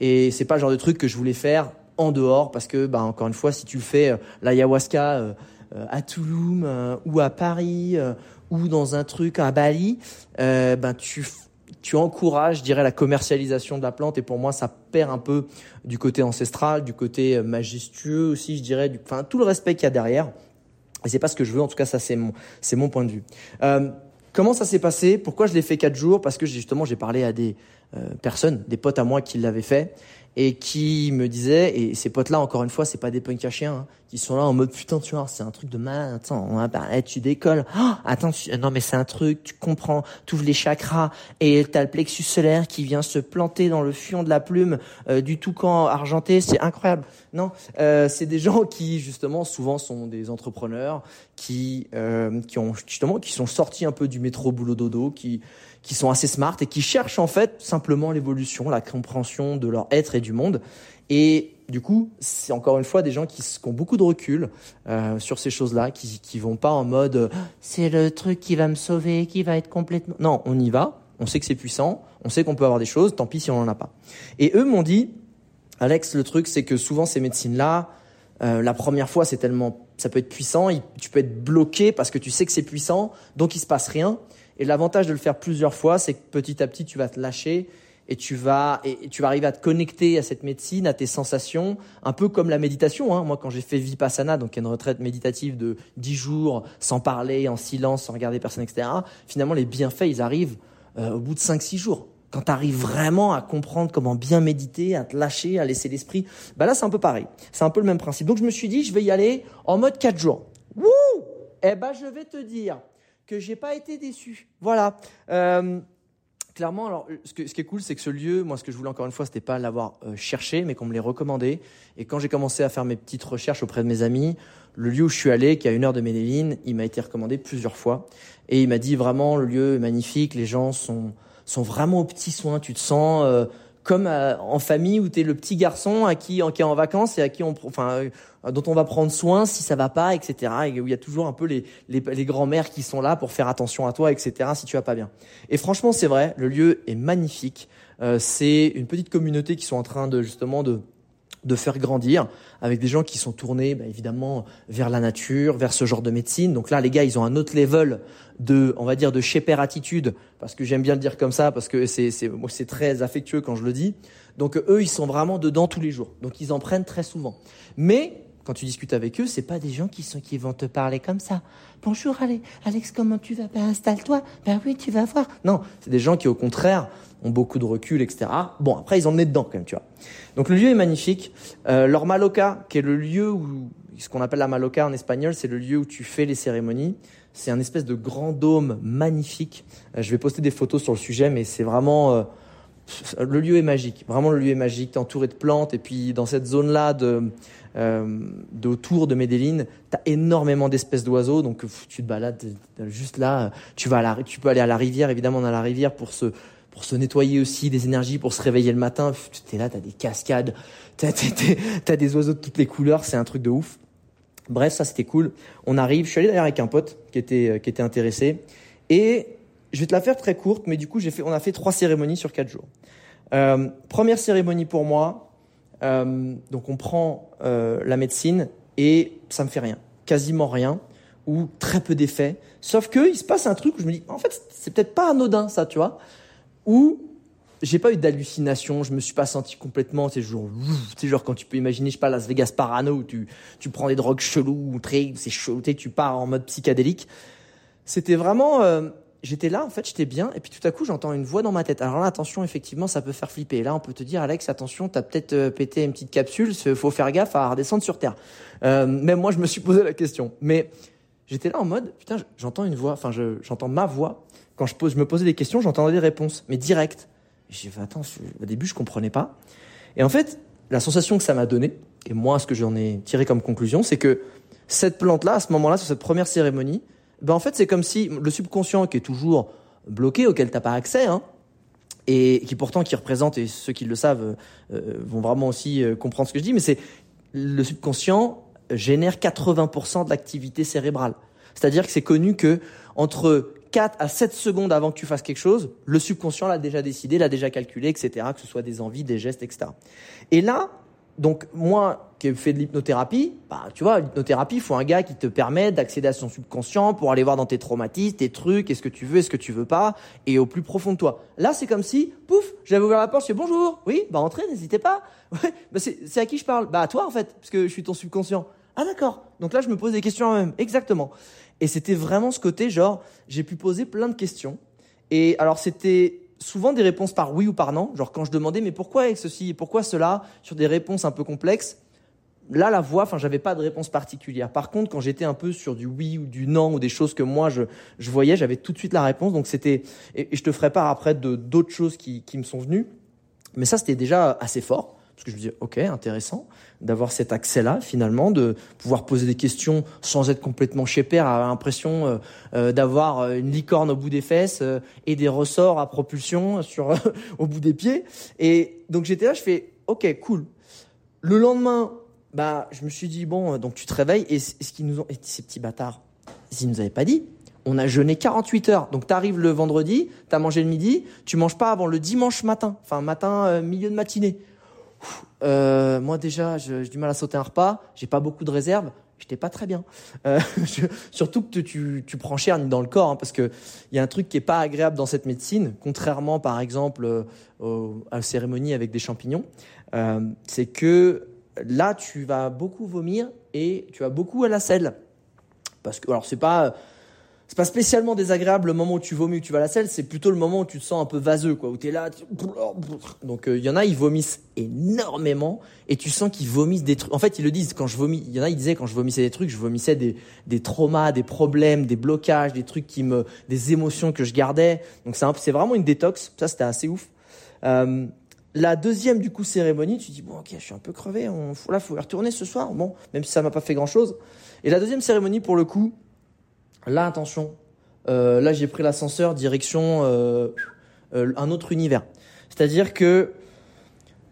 Et c'est pas le genre de truc que je voulais faire en dehors parce que, ben, encore une fois, si tu le fais euh, l'ayahuasca euh, à Toulouse ou à Paris ou dans un truc à Bali, ben, tu tu encourages, je dirais, la commercialisation de la plante. Et pour moi, ça perd un peu du côté ancestral, du côté euh, majestueux aussi, je dirais, du, enfin tout le respect qu'il y a derrière. Et c'est pas ce que je veux. En tout cas, ça c'est mon, c'est mon point de vue. Euh, comment ça s'est passé? Pourquoi je l'ai fait quatre jours? Parce que justement, j'ai parlé à des euh, personnes, des potes à moi qui l'avaient fait et qui me disaient, et ces potes-là, encore une fois, c'est pas des punks à chiens, hein, qui sont là en mode putain, tu vois, c'est un truc de mal, attends, on tu décolles, oh, attends, non mais c'est un truc, tu comprends, tu les chakras, et t'as le plexus solaire qui vient se planter dans le fion de la plume euh, du toucan argenté, c'est incroyable. Non, euh, c'est des gens qui, justement, souvent sont des entrepreneurs, qui, euh, qui ont, justement, qui sont sortis un peu du métro boulot dodo, qui, qui sont assez smart et qui cherchent en fait simplement l'évolution, la compréhension de leur être et du monde. Et du coup, c'est encore une fois des gens qui, ont beaucoup de recul euh, sur ces choses-là, qui qui vont pas en mode c'est le truc qui va me sauver, qui va être complètement. Non, on y va. On sait que c'est puissant. On sait qu'on peut avoir des choses. Tant pis si on en a pas. Et eux m'ont dit, Alex, le truc c'est que souvent ces médecines-là, euh, la première fois c'est tellement, ça peut être puissant, tu peux être bloqué parce que tu sais que c'est puissant, donc il se passe rien. Et l'avantage de le faire plusieurs fois, c'est que petit à petit, tu vas te lâcher et tu vas et tu vas arriver à te connecter à cette médecine, à tes sensations, un peu comme la méditation. Hein. Moi, quand j'ai fait vipassana, donc une retraite méditative de 10 jours, sans parler, en silence, sans regarder personne, etc. Finalement, les bienfaits, ils arrivent euh, au bout de 5-6 jours. Quand tu arrives vraiment à comprendre comment bien méditer, à te lâcher, à laisser l'esprit, bah là, c'est un peu pareil. C'est un peu le même principe. Donc, je me suis dit, je vais y aller en mode 4 jours. Wouh Eh ben, je vais te dire, que j'ai pas été déçu. Voilà. Euh, clairement, alors, ce, ce, qui est cool, c'est que ce lieu, moi, ce que je voulais encore une fois, c'était pas l'avoir euh, cherché, mais qu'on me l'ait recommandé. Et quand j'ai commencé à faire mes petites recherches auprès de mes amis, le lieu où je suis allé, qui est à une heure de Medellin, il m'a été recommandé plusieurs fois. Et il m'a dit vraiment, le lieu est magnifique, les gens sont, sont vraiment aux petits soins, tu te sens euh, comme euh, en famille où tu es le petit garçon à qui, qui est en vacances et à qui on, enfin, euh, dont on va prendre soin si ça va pas, etc. Et où il y a toujours un peu les, les, les grands-mères qui sont là pour faire attention à toi, etc. Si tu vas pas bien. Et franchement, c'est vrai, le lieu est magnifique. Euh, c'est une petite communauté qui sont en train de justement de de faire grandir avec des gens qui sont tournés bah, évidemment vers la nature, vers ce genre de médecine. Donc là, les gars, ils ont un autre level de, on va dire, de shaper attitude, parce que j'aime bien le dire comme ça, parce que c'est, c'est, moi, c'est très affectueux quand je le dis. Donc eux, ils sont vraiment dedans tous les jours. Donc ils en prennent très souvent. Mais quand tu discutes avec eux, c'est pas des gens qui sont qui vont te parler comme ça. Bonjour Alex, comment tu vas? Ben installe-toi. Ben oui, tu vas voir. Non, c'est des gens qui au contraire ont beaucoup de recul, etc. Bon, après ils en mettent dedans quand même, tu vois. Donc le lieu est magnifique. Euh, leur maloca, qui est le lieu où ce qu'on appelle la maloca en espagnol, c'est le lieu où tu fais les cérémonies. C'est un espèce de grand dôme magnifique. Euh, je vais poster des photos sur le sujet, mais c'est vraiment euh, le lieu est magique. Vraiment, le lieu est magique. T'es entouré de plantes et puis dans cette zone-là de euh, d'autour de Medellin, t'as énormément d'espèces d'oiseaux. Donc tu te balades juste là. Tu vas à la, tu peux aller à la rivière. Évidemment, on a la rivière pour se pour se nettoyer aussi, des énergies pour se réveiller le matin. T'es là, t'as des cascades, t'as as, des oiseaux de toutes les couleurs. C'est un truc de ouf. Bref, ça c'était cool. On arrive. Je suis allé d'ailleurs avec un pote qui était qui était intéressé et je vais te la faire très courte, mais du coup, j'ai fait, on a fait trois cérémonies sur quatre jours. Euh, première cérémonie pour moi, euh, donc on prend euh, la médecine et ça me fait rien, quasiment rien ou très peu d'effets. Sauf que il se passe un truc où je me dis, en fait, c'est peut-être pas anodin ça, tu vois, où j'ai pas eu d'hallucination, je me suis pas senti complètement, c'est genre, c'est genre quand tu peux imaginer, je sais pas, Las Vegas Parano où tu, tu prends des drogues cheloues, très, c'est chaud, tu pars en mode psychédélique. C'était vraiment, j'étais là, en fait, j'étais bien, et puis tout à coup, j'entends une voix dans ma tête. Alors là, attention, effectivement, ça peut faire flipper. Là, on peut te dire, Alex, attention, t'as peut-être euh, pété une petite capsule, faut faire gaffe à redescendre sur Terre. Euh, même moi, je me suis posé la question. Mais j'étais là en mode, putain, j'entends une voix, enfin, j'entends ma voix. Quand je, me posais des questions, j'entendais des réponses, mais directes. J'ai fait, attends, au début, je comprenais pas. Et en fait, la sensation que ça m'a donné, et moi, ce que j'en ai tiré comme conclusion, c'est que cette plante-là, à ce moment-là, sur cette première cérémonie, ben en fait, c'est comme si le subconscient qui est toujours bloqué, auquel t'as pas accès, hein, et qui pourtant qui représente, et ceux qui le savent euh, vont vraiment aussi euh, comprendre ce que je dis, mais c'est le subconscient génère 80% de l'activité cérébrale. C'est-à-dire que c'est connu que entre 4 à 7 secondes avant que tu fasses quelque chose, le subconscient l'a déjà décidé, l'a déjà calculé, etc., que ce soit des envies, des gestes, etc. Et là, donc moi qui ai fait de l'hypnothérapie, bah tu vois, l'hypnothérapie, il faut un gars qui te permet d'accéder à son subconscient pour aller voir dans tes traumatismes, tes trucs, est-ce que tu veux, est-ce que tu veux pas, et au plus profond de toi. Là, c'est comme si, pouf, j'avais ouvert la porte, je dis bonjour, oui, bah entrez, n'hésitez pas. Ouais, bah c'est à qui je parle? Bah à toi en fait, parce que je suis ton subconscient. Ah d'accord. Donc là, je me pose des questions moi-même, exactement. Et c'était vraiment ce côté genre, j'ai pu poser plein de questions. Et alors c'était souvent des réponses par oui ou par non. Genre quand je demandais mais pourquoi avec ceci et pourquoi cela? Sur des réponses un peu complexes, là la voix, enfin j'avais pas de réponse particulière. Par contre quand j'étais un peu sur du oui ou du non ou des choses que moi je, je voyais, j'avais tout de suite la réponse. Donc c'était et, je te ferai part après de d'autres choses qui, qui me sont venues. Mais ça c'était déjà assez fort parce que je me disais ok intéressant d'avoir cet accès-là finalement, de pouvoir poser des questions sans être complètement chez père, avoir l'impression euh, euh, d'avoir euh, une licorne au bout des fesses et des ressorts à propulsion sur au bout des pieds. Et donc j'étais là, je fais ok cool. Le lendemain, bah je me suis dit bon donc tu te réveilles et ce qu'ils nous ont et ces petits bâtards, ils nous avaient pas dit. On a jeûné 48 heures. Donc tu arrives le vendredi, tu as mangé le midi, tu manges pas avant le dimanche matin, enfin matin milieu de matinée. Euh, moi déjà, j'ai du mal à sauter un repas. J'ai pas beaucoup de réserves. J'étais pas très bien. Euh, surtout que tu, prends cher dans le corps, hein, parce que il y a un truc qui est pas agréable dans cette médecine, contrairement par exemple euh, à la cérémonie avec des champignons. Euh, c'est que là, tu vas beaucoup vomir et tu vas beaucoup à la selle. Parce que alors c'est pas c'est pas spécialement désagréable le moment où tu vomis ou tu vas à la selle, c'est plutôt le moment où tu te sens un peu vaseux, quoi, où t'es là. Donc il euh, y en a, ils vomissent énormément et tu sens qu'ils vomissent des trucs. En fait, ils le disent quand je vomis. Il y en a, ils disaient quand je vomissais des trucs, je vomissais des, des traumas, des problèmes, des blocages, des trucs qui me, des émotions que je gardais. Donc c'est c'est vraiment une détox. Ça c'était assez ouf. Euh, la deuxième du coup cérémonie, tu dis bon ok, je suis un peu crevé. On, là, faut retourner ce soir. Bon, même si ça m'a pas fait grand chose. Et la deuxième cérémonie pour le coup Là, attention. Euh, là, j'ai pris l'ascenseur direction euh, euh, un autre univers. C'est-à-dire que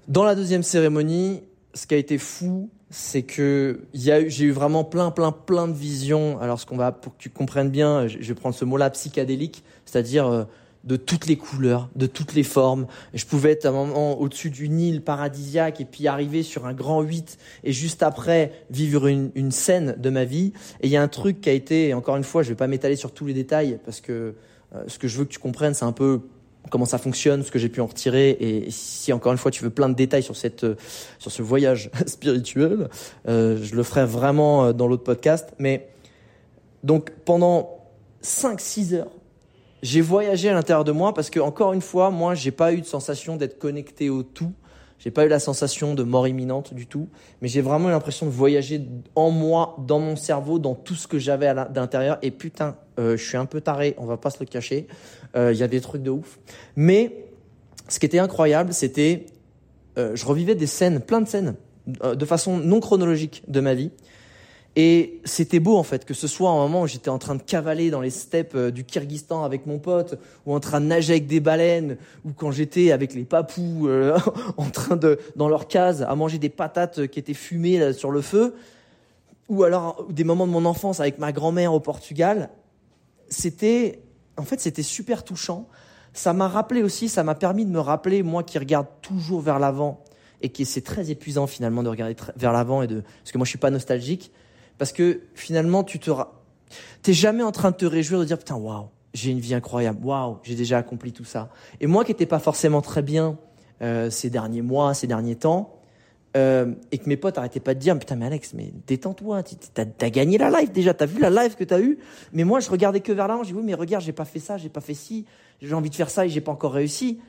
Dans la deuxième cérémonie, ce qui a été fou, c'est que j'ai eu vraiment plein, plein, plein de visions. Alors, ce qu'on va, pour que tu comprennes bien, je vais prendre ce mot-là, psychédélique, c'est-à-dire de toutes les couleurs, de toutes les formes. Je pouvais être à un moment au-dessus d'une île paradisiaque et puis arriver sur un grand 8 et juste après vivre une, scène de ma vie. Et il y a un truc qui a été, encore une fois, je vais pas m'étaler sur tous les détails parce que euh, ce que je veux que tu comprennes, c'est un peu comment ça fonctionne, ce que j'ai pu en retirer. Et si encore une fois tu veux plein de détails sur cette euh, sur ce voyage spirituel, euh, je le ferai vraiment dans l'autre podcast. Mais donc pendant 5-6 heures, j'ai voyagé à l'intérieur de moi parce que encore une fois, moi, j'ai pas eu de sensation d'être connecté au tout. J'ai pas eu la sensation de mort imminente du tout, mais j'ai vraiment eu l'impression de voyager en moi, dans mon cerveau, dans tout ce que j'avais à l'intérieur. Et putain, je suis un peu taré, on va pas se le cacher. Euh, il y a des trucs de ouf. Mais ce qui était incroyable, c'était, euh, je revivais des scènes, plein de scènes, euh, de façon non chronologique de ma vie. Et c'était beau en fait, que ce soit un moment où j'étais en train de cavaler dans les steppes du Kyrgyzstan avec mon pote, ou en train de nager avec des baleines, ou quand j'étais avec les papous en train de, dans leur case, à manger des patates qui étaient fumées sur le feu, ou alors des moments de mon enfance avec ma grand-mère au Portugal. C'était en fait, c'était super touchant. Ça m'a rappelé aussi, ça m'a permis de me rappeler, moi qui regarde toujours vers l'avant et qui c'est très épuisant finalement de regarder vers l'avant et de, parce que moi je suis pas nostalgique, parce que finalement tu te, t'es jamais en train de te réjouir de dire putain waouh, j'ai une vie incroyable, waouh, j'ai déjà accompli tout ça. Et moi qui n'étais pas forcément très bien euh, ces derniers mois, ces derniers temps, euh, et que mes potes arrêtaient pas de dire putain mais Alex mais détends-toi t'as as gagné la live déjà t'as vu la live que t'as eu mais moi je regardais que vers l'avant j'ai dit oui mais regarde j'ai pas fait ça j'ai pas fait ci j'ai envie de faire ça et j'ai pas encore réussi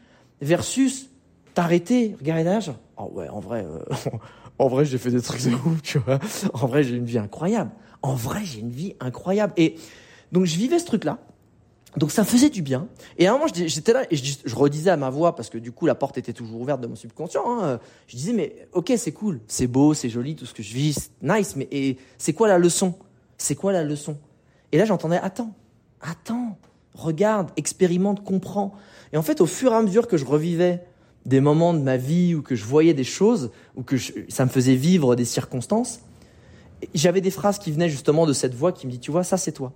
versus t'arrêter regarder derrière oh ouais en vrai euh, en vrai j'ai fait des trucs de ouf tu vois. En vrai j'ai une vie incroyable. En vrai j'ai une vie incroyable. Et donc je vivais ce truc là donc ça faisait du bien. Et à un moment, j'étais là et je, redisais à ma voix, parce que du coup, la porte était toujours ouverte de mon subconscient. Hein, je disais, mais ok, c'est cool, c'est beau, c'est joli, tout ce que je vis, c'est nice, mais et c'est quoi la leçon? C'est quoi la leçon? Et là, j'entendais, attends, attends, regarde, expérimente, comprends. Et en fait, au fur et à mesure que je revivais des moments de ma vie où que je voyais des choses, ou que ça me faisait vivre des circonstances, j'avais des phrases qui venaient justement de cette voix qui me dit, tu vois, ça c'est toi,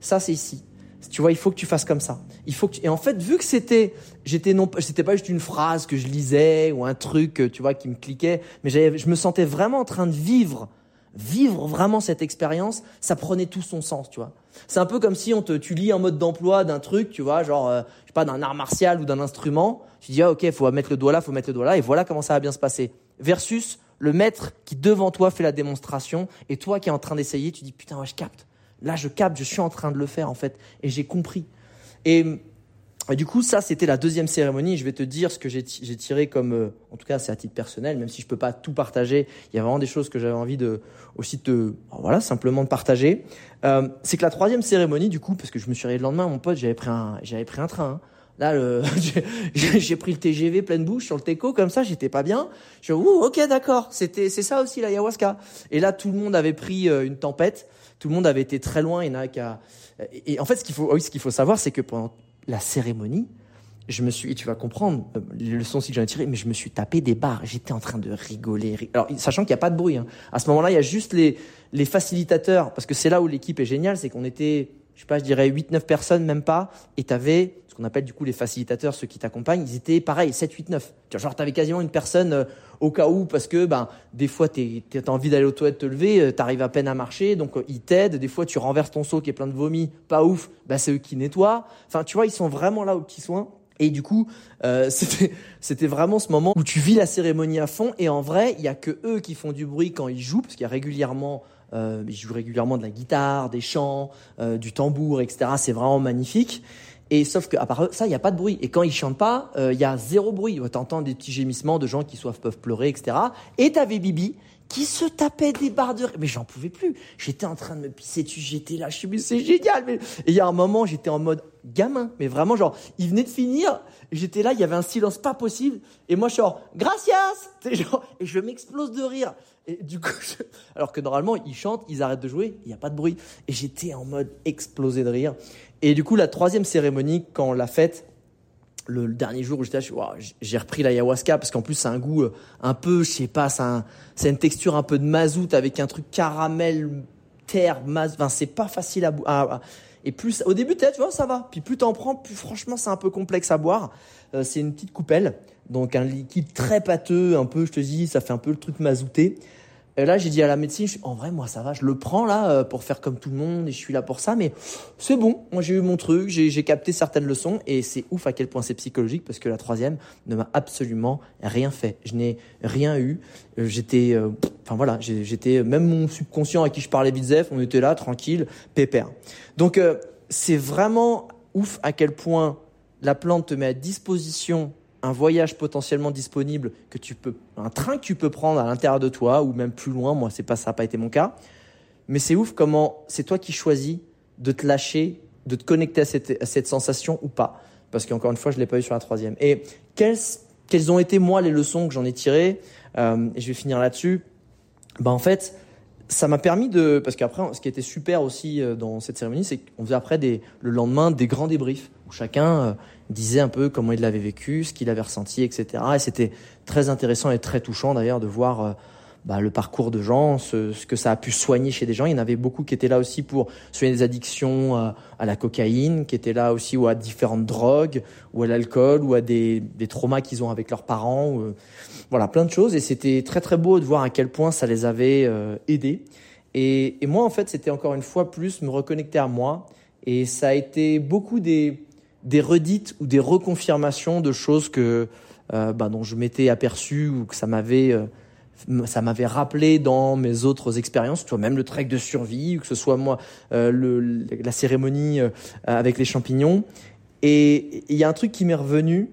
ça c'est ici tu vois, il faut que tu fasses comme ça. Il faut que Et en fait, vu que c'était, j'étais non, c'était pas juste une phrase que je lisais ou un truc, tu vois, qui me cliquait, mais je me sentais vraiment en train de vivre, vivre vraiment cette expérience. Ça prenait tout son sens, tu vois. C'est un peu comme si on te, tu lis un mode d'emploi d'un truc, tu vois, genre, euh, je sais pas, d'un art martial ou d'un instrument. Tu dis, ah, ok, faut mettre le doigt là, faut mettre le doigt là, et voilà comment ça va bien se passer. Versus le maître qui devant toi fait la démonstration, et toi qui es en train d'essayer, tu dis, putain, ouais, je capte Là, je capte, je suis en train de le faire en fait, et j'ai compris. Et, du coup, ça, c'était la deuxième cérémonie. Je vais te dire ce que j'ai tiré comme, euh, en tout cas, c'est à titre personnel, même si je peux pas tout partager. Il y a vraiment des choses que j'avais envie de aussi te, voilà, simplement de partager. Euh, c'est que la troisième cérémonie, du coup, parce que je me suis réveillé le lendemain, mon pote, j'avais pris un, j'avais pris un train. Hein. Là, j'ai pris le TGV pleine bouche sur le Teco comme ça, j'étais pas bien. Je suis ouh, ok, d'accord, c'était, c'est ça aussi l'ayahuasca. Et là, tout le monde avait pris euh, une tempête tout le monde avait été très loin. Il n'a qu'à. Et en fait, ce qu'il faut, oui, ce qu'il faut savoir, c'est que pendant la cérémonie, je me suis, et tu vas comprendre euh, les leçons que j'en ai tirées, mais je me suis tapé des barres. J'étais en train de rigoler. Alors, sachant qu'il n'y a pas de bruit. Hein. À ce moment-là, il y a juste les, les facilitateurs, parce que c'est là où l'équipe est géniale, c'est qu'on était, je sais pas, je dirais 8-9 personnes, même pas, et tu avais qu'on appelle du coup les facilitateurs, ceux qui t'accompagnent, ils étaient pareil, 7, 8, 9. Genre, tu avais quasiment une personne euh, au cas où, parce que ben, des fois, tu as envie d'aller aux toilettes te lever, euh, tu arrives à peine à marcher, donc euh, ils t'aident. Des fois, tu renverses ton seau qui est plein de vomi, pas ouf, ben, c'est eux qui nettoient. Enfin, tu vois, ils sont vraiment là aux petits soins. Et du coup, c'était c'était vraiment ce moment où tu vis la cérémonie à fond. Et en vrai, il y a que eux qui font du bruit quand ils jouent, parce qu'il y a régulièrement ils jouent régulièrement de la guitare, des chants, du tambour, etc. C'est vraiment magnifique. Et sauf que à part ça, il y a pas de bruit. Et quand ils chantent pas, euh, il y a zéro bruit. T'entends des petits gémissements de gens qui soif peuvent pleurer, etc. Et t'avais Bibi qui se tapait des barres de mais j'en pouvais plus. J'étais en train de me pisser dessus, j'étais là, je suis mais c'est génial. Mais... Et il y a un moment, j'étais en mode gamin, mais vraiment genre, il venait de finir, j'étais là, il y avait un silence pas possible, et moi je genre, gracias, et je m'explose de rire. Du coup, alors que normalement ils chantent, ils arrêtent de jouer, il n'y a pas de bruit, et j'étais en mode explosé de rire. Et du coup, la troisième cérémonie, quand on l'a faite, le, dernier jour où j'étais là, j'ai repris l'ayahuasca parce qu'en plus c'est un goût euh, un peu, je sais pas, c'est une texture un peu de mazout avec un truc caramel, terre, mazout. Enfin, c'est pas facile à, boire. Et plus au début tu vois, ça va. Puis plus t'en prends, plus franchement c'est un peu complexe à boire. Euh, c'est une petite coupelle, donc un liquide très pâteux, un peu, je te dis, ça fait un peu le truc mazouté. Et là, j'ai dit à la médecine, en vrai, moi, ça va, je le prends là euh, pour faire comme tout le monde et je suis là pour ça, mais c'est bon. Moi, j'ai eu mon truc, j'ai capté certaines leçons et c'est ouf à quel point c'est psychologique parce que la troisième ne m'a absolument rien fait. Je n'ai rien eu. Euh, j'étais, euh, enfin voilà, j'étais même mon subconscient à qui je parlais vite on était là, tranquille, pépère. Donc, c'est vraiment ouf à quel point la plante te met à disposition un voyage potentiellement disponible que tu peux, un train que tu peux prendre à l'intérieur de toi ou même plus loin. Moi, c'est pas ça n'a pas été mon cas. Mais c'est ouf comment c'est toi qui choisis de te lâcher, de te connecter à cette, sensation ou pas. Parce qu'encore une fois, je l'ai pas eu sur la troisième. Et quelles, ont été moi les leçons que j'en ai tirées? Euh, Et je vais finir là-dessus. Ben en fait, ça m'a permis de parce qu'après, ce qui était super aussi euh, dans cette cérémonie, c'est qu'on faisait après des, le lendemain des grands débriefs où chacun euh, disait un peu comment il l'avait vécu, ce qu'il avait ressenti, etc. Et c'était très intéressant et très touchant d'ailleurs de voir euh, bah, le parcours de gens, ce, ce, que ça a pu soigner chez des gens. Il y en avait beaucoup qui étaient là aussi pour soigner des addictions à, à la cocaïne, qui étaient là aussi ou à différentes drogues, ou à l'alcool, ou à des, des traumas qu'ils ont avec leurs parents. Ou, voilà, plein de choses. Et c'était très très beau de voir à quel point ça les avait euh, aidés. Et, et moi, en fait, c'était encore une fois plus me reconnecter à moi. Et ça a été beaucoup des des redites ou des reconfirmations de choses que euh, bah, dont je m'étais aperçu ou que ça m'avait euh, ça m'avait rappelé dans mes autres expériences, tu vois, même le trek de survie, que ce soit moi euh, le, la cérémonie euh, avec les champignons. Et il y a un truc qui m'est revenu,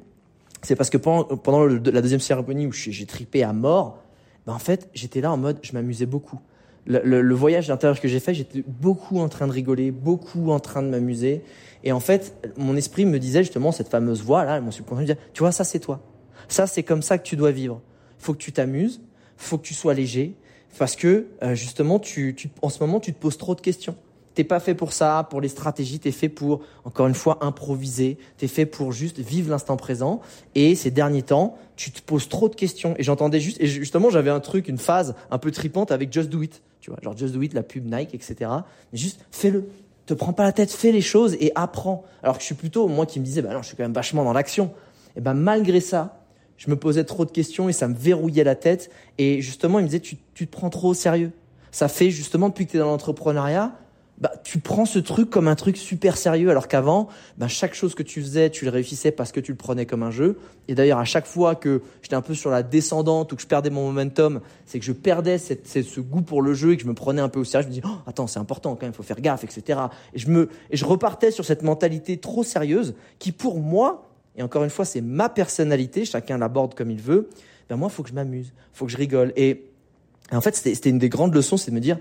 c'est parce que pendant, pendant la deuxième cérémonie où j'ai tripé à mort, bah en fait j'étais là en mode je m'amusais beaucoup. Le, le, le voyage intérieur que j'ai fait, j'étais beaucoup en train de rigoler, beaucoup en train de m'amuser. Et en fait, mon esprit me disait justement cette fameuse voix là, mon subconscient me disait, tu vois, ça c'est toi. Ça c'est comme ça que tu dois vivre. Faut que tu t'amuses, faut que tu sois léger, parce que euh, justement, tu, en ce moment, tu te poses trop de questions. T'es pas fait pour ça, pour les stratégies. T'es fait pour, encore une fois, improviser. T'es fait pour juste vivre l'instant présent. Et ces derniers temps, tu te poses trop de questions. Et j'entendais juste, et justement, j'avais un truc, une phase un peu tripante avec Just Do It. Tu vois, genre Just Do It, la pub Nike, etc. Mais juste, fais-le te prends pas la tête, fais les choses et apprends. Alors que je suis plutôt, moi qui me disais, bah non, je suis quand même vachement dans l'action. Et ben malgré ça, je me posais trop de questions et ça me verrouillait la tête. Et justement, il me disait, tu, te prends trop au sérieux. Ça fait justement, depuis que tu es dans l'entrepreneuriat, bah, tu prends ce truc comme un truc super sérieux, alors qu'avant, bah, chaque chose que tu faisais, tu le réussissais parce que tu le prenais comme un jeu. Et d'ailleurs, à chaque fois que j'étais un peu sur la descendante ou que je perdais mon momentum, c'est que je perdais ce goût pour le jeu et que je me prenais un peu au sérieux. Je me dis, oh, attends, c'est important quand même, il faut faire gaffe, etc. Et je me, et je repartais sur cette mentalité trop sérieuse qui, pour moi, et encore une fois, c'est ma personnalité, chacun l'aborde comme il veut. Ben moi, il faut que je m'amuse, il faut que je rigole. Et, en fait, c'était une des grandes leçons, c'est de me dire,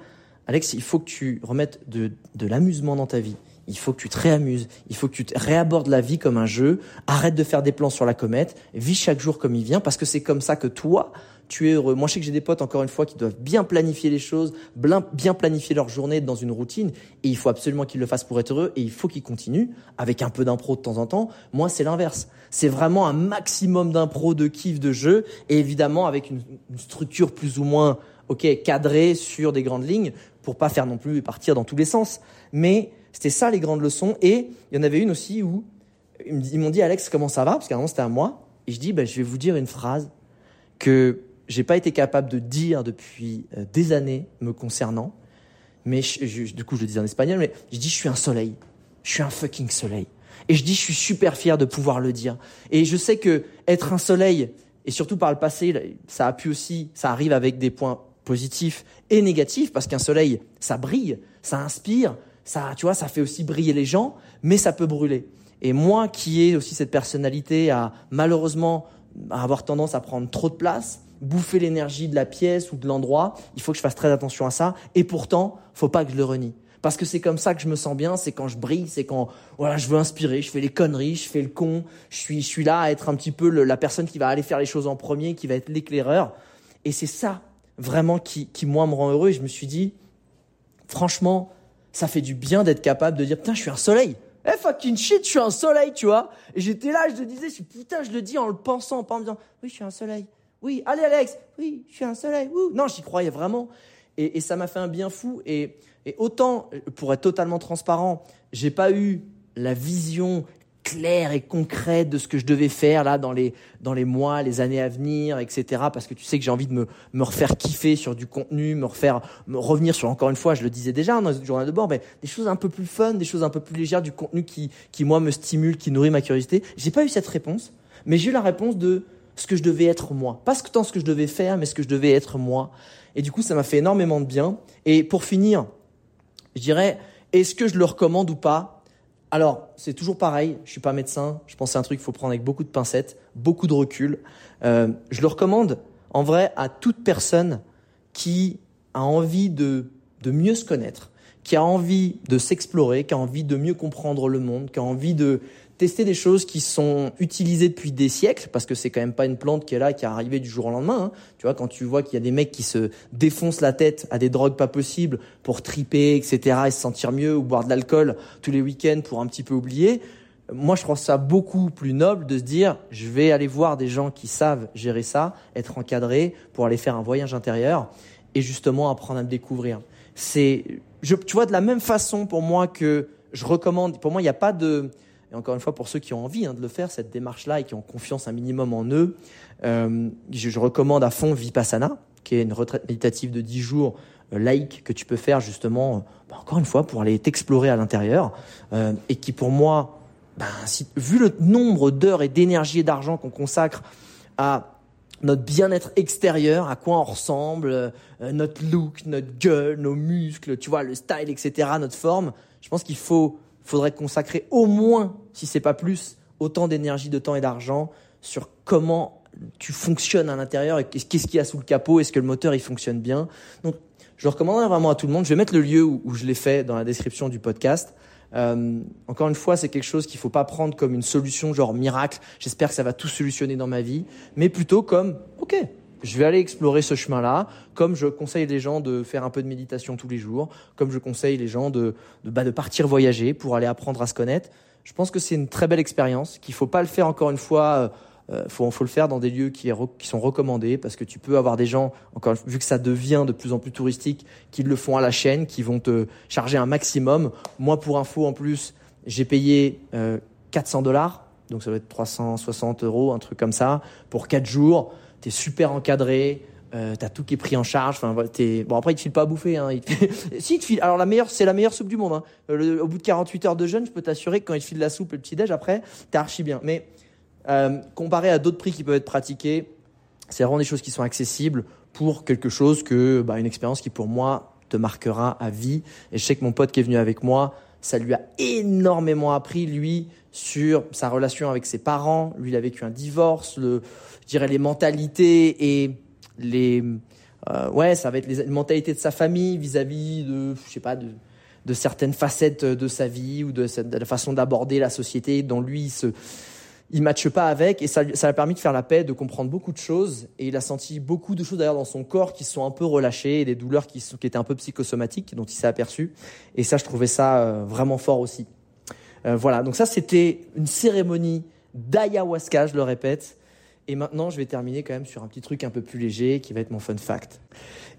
Alex, il faut que tu remettes de, de l'amusement dans ta vie. Il faut que tu te réamuses. Il faut que tu te réabordes la vie comme un jeu. Arrête de faire des plans sur la comète. Vis chaque jour comme il vient parce que c'est comme ça que toi, tu es heureux. Moi, je sais que j'ai des potes, encore une fois, qui doivent bien planifier les choses, bien planifier leur journée dans une routine. Et il faut absolument qu'ils le fassent pour être heureux. Et il faut qu'ils continuent avec un peu d'impro de temps en temps. Moi, c'est l'inverse. C'est vraiment un maximum d'impro, de kiff, de jeu. Et évidemment, avec une, structure plus ou moins ok, cadrée sur des grandes lignes pour pas faire non plus partir dans tous les sens. Mais c'était ça les grandes leçons. Et il y en avait une aussi où ils m'ont dit Alex comment ça va? Parce qu'à un moment c'était à moi et je dis ben, je vais vous dire une phrase que j'ai pas été capable de dire depuis euh, des années me concernant. Mais du coup je le dis en espagnol mais je dis je suis un soleil. Je suis un fucking soleil. Et je dis je suis super fier de pouvoir le dire. Et je sais que être un soleil et surtout par le passé ça a pu aussi ça arrive avec des points positif et négatif, parce qu'un soleil, ça brille, ça inspire, ça, tu vois, ça fait aussi briller les gens, mais ça peut brûler. Et moi, qui ai aussi cette personnalité à malheureusement avoir tendance à prendre trop de place, bouffer l'énergie de la pièce ou de l'endroit, il faut que je fasse très attention à ça. Et pourtant, faut pas que je le renie. Parce que c'est comme ça que je me sens bien, c'est quand je brille, c'est quand voilà, je veux inspirer, je fais les conneries, je fais le con, je suis, je suis là à être un petit peu la personne qui va aller faire les choses en premier, qui va être l'éclaireur. Et c'est ça vraiment qui, qui, moi, me rend heureux. Et je me suis dit, franchement, ça fait du bien d'être capable de dire, putain, je suis un soleil. Eh fucking shit, je suis un soleil, tu vois. Et j'étais là, je te disais, je putain, je le dis en le pensant, pas en me disant, oui, je suis un soleil. Oui, allez Alex, oui, je suis un soleil. Non, j'y croyais vraiment. Et, ça m'a fait un bien fou. Et, et autant, pour être totalement transparent, j'ai pas eu la vision clair et concrète de ce que je devais faire là dans les dans les mois, les années à venir, etc. Parce que tu sais que j'ai envie de me me refaire kiffer sur du contenu, me refaire me revenir sur encore une fois, je le disais déjà dans le journal de bord, mais des choses un peu plus fun, des choses un peu plus légères, du contenu qui qui moi me stimule, qui nourrit ma curiosité. J'ai pas eu cette réponse, mais j'ai eu la réponse de ce que je devais être moi, pas tant ce que je devais faire, mais ce que je devais être moi. Et du coup, ça m'a fait énormément de bien. Et pour finir, je dirais, est-ce que je le recommande ou pas? Alors, c'est toujours pareil, je suis pas médecin, je pense que c'est un truc qu'il faut prendre avec beaucoup de pincettes, beaucoup de recul. Euh, je le recommande en vrai à toute personne qui a envie de, de mieux se connaître, qui a envie de s'explorer, qui a envie de mieux comprendre le monde, qui a envie de tester des choses qui sont utilisées depuis des siècles, parce que c'est quand même pas une plante qui est là, qui est arrivée du jour au lendemain. Hein. Tu vois, quand tu vois qu'il y a des mecs qui se défoncent la tête à des drogues pas possibles pour triper, etc., et se sentir mieux, ou boire de l'alcool tous les week-ends pour un petit peu oublier, moi je trouve ça beaucoup plus noble de se dire, je vais aller voir des gens qui savent gérer ça, être encadrés pour aller faire un voyage intérieur et justement apprendre à me découvrir. C'est, tu vois, de la même façon pour moi que je recommande, pour moi il n'y a pas de, et encore une fois, pour ceux qui ont envie hein, de le faire, cette démarche-là, et qui ont confiance un minimum en eux, euh, je, recommande à fond Vipassana, qui est une retraite méditative de 10 jours euh, laïque que tu peux faire justement, euh, bah, encore une fois, pour aller t'explorer à l'intérieur, et qui pour moi, ben, vu le nombre d'heures et d'énergie et d'argent qu'on consacre à notre bien-être extérieur, à quoi on ressemble, notre look, notre gueule, nos muscles, tu vois, le style, etc., notre forme, je pense qu'il faut faudrait consacrer au moins, si c'est pas plus, autant d'énergie, de temps et d'argent sur comment tu fonctionnes à l'intérieur et qu'est-ce qu'il y a sous le capot, est-ce que le moteur il fonctionne bien. Donc, je le recommanderais vraiment à tout le monde. Je vais mettre le lieu où, je l'ai fait dans la description du podcast. Euh, encore une fois, c'est quelque chose qu'il faut pas prendre comme une solution genre miracle. J'espère que ça va tout solutionner dans ma vie, mais plutôt comme, ok, je vais aller explorer ce chemin-là, comme je conseille les gens de faire un peu de méditation tous les jours, comme je conseille les gens de, bah, de partir voyager pour aller apprendre à se connaître. Je pense que c'est une très belle expérience, qu'il faut pas le faire encore une fois. Il euh, euh, faut, faut le faire dans des lieux qui, qui, sont recommandés parce que tu peux avoir des gens, encore vu que ça devient de plus en plus touristique, qui le font à la chaîne, qui vont te charger un maximum. Moi, pour info, en plus, j'ai payé euh, 400 dollars, donc ça doit être 360 euros, un truc comme ça, pour 4 jours t'es super encadré, euh, t'as tout qui est pris en charge. Enfin, t'es... Bon, après, il te file pas à bouffer. Hein. Si, il te file. Alors, c'est la meilleure soupe du monde. Hein. Euh, au bout de 48 heures de jeûne, je peux t'assurer que quand il te file la soupe le petit-déj, après, t'es archi bien. Mais euh, comparé à d'autres prix qui peuvent être pratiqués, c'est vraiment des choses qui sont accessibles pour quelque chose que, bah, une expérience qui, pour moi, te marquera à vie. Et je sais que mon pote qui est venu avec moi, ça lui a énormément appris, lui, sur sa relation avec ses parents. Lui, il a vécu un divorce, je dirais les mentalités et les, euh, ouais, ça va être les mentalités de sa famille vis-à-vis de, je sais pas, de, de certaines facettes de sa vie ou de, la façon d'aborder la société dont lui il se, matche pas avec et ça, ça a permis de faire la paix, de comprendre beaucoup de choses et il a senti beaucoup de choses d'ailleurs dans son corps qui sont un peu relâchées et des douleurs qui, sont, qui étaient un peu psychosomatiques dont il s'est aperçu et ça je trouvais ça euh, vraiment fort aussi. Euh, voilà, donc ça c'était une cérémonie d'ayahuasca, je le répète. Et maintenant, je vais terminer quand même sur un petit truc un peu plus léger qui va être mon fun fact.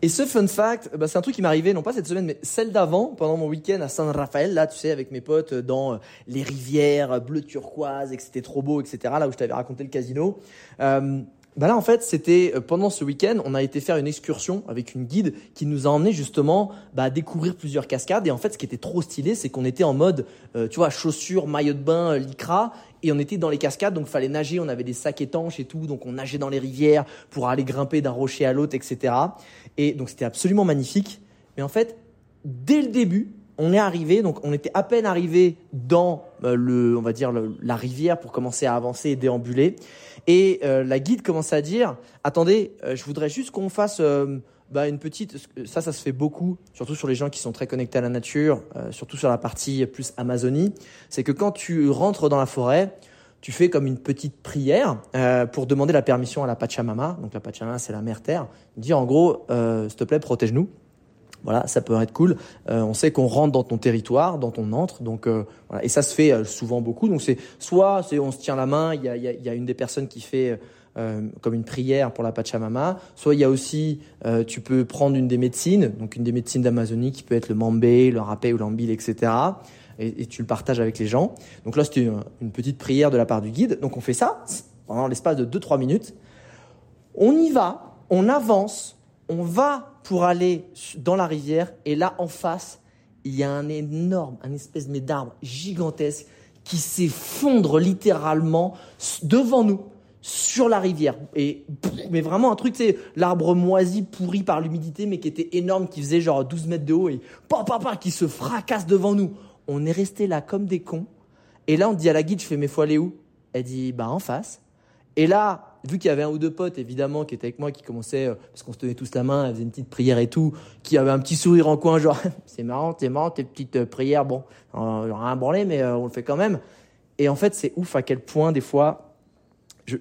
Et ce fun fact, bah, c'est un truc qui m'est arrivé, non pas cette semaine, mais celle d'avant, pendant mon week-end à San Rafael, là, tu sais, avec mes potes dans euh, les rivières bleu turquoise, et que c'était trop beau, etc., là où je t'avais raconté le casino. Euh, bah là, en fait, c'était euh, pendant ce week-end, on a été faire une excursion avec une guide qui nous a emmené justement bah, à découvrir plusieurs cascades. Et en fait, ce qui était trop stylé, c'est qu'on était en mode, euh, tu vois, chaussures, maillot de bain, lycra, et on était dans les cascades, donc fallait nager. On avait des sacs étanches et tout, donc on nageait dans les rivières pour aller grimper d'un rocher à l'autre, etc. Et donc c'était absolument magnifique. Mais en fait, dès le début, on est arrivé, donc on était à peine arrivé dans euh, le, on va dire la rivière pour commencer à avancer et déambuler. Et euh, la guide commence à dire, attendez, euh, je voudrais juste qu'on fasse bah, une petite, ça, ça se fait beaucoup, surtout sur les gens qui sont très connectés à la nature, surtout sur la partie plus Amazonie. C'est que quand tu rentres dans la forêt, tu fais comme une petite prière pour demander la permission à la Pachamama. Donc la Pachamama, c'est la mère terre. Dire en gros, s'il te plaît, protège-nous. Voilà, ça peut être cool. Euh, on sait qu'on rentre dans ton territoire, dans ton entre, donc euh, voilà. Et ça se fait euh, souvent beaucoup. Donc c'est soit c'est on se tient la main, il y a, y, a, y a, une des personnes qui fait comme une prière pour la Pachamama. Soit il y a aussi, tu peux prendre une des médecines, donc une des médecines d'Amazonie qui peut être le mambé, le râpé ou l'ambile, etc. Et, tu le partages avec les gens. Donc là, c'était une, petite prière de la part du guide. Donc on fait ça pendant l'espace de 2-3 minutes. On y va, on avance, on va pour aller dans la rivière et là en face, il y a un énorme, un espèce d'arbre gigantesque qui s'effondre littéralement devant nous sur la rivière. Et mais vraiment un truc, c'est l'arbre moisi pourri par l'humidité, mais qui était énorme, qui faisait genre 12 mètres de haut et pa qui se fracasse devant nous. On est resté là comme des cons. Et là, on dit à la guide, je fais, mais faut aller où? Elle dit, bah en face. Et là, vu qu'il y avait un ou deux potes, évidemment, qui étaient avec moi, qui commençaient, euh, parce qu'on se tenait tous la main, elles faisaient une petite prière et tout, qui avait un petit sourire en coin, genre, c'est marrant, c'est marrant, tes petites euh, prières, bon, on a rien branlé, mais euh, on le fait quand même. Et en fait, c'est ouf à quel point, des fois,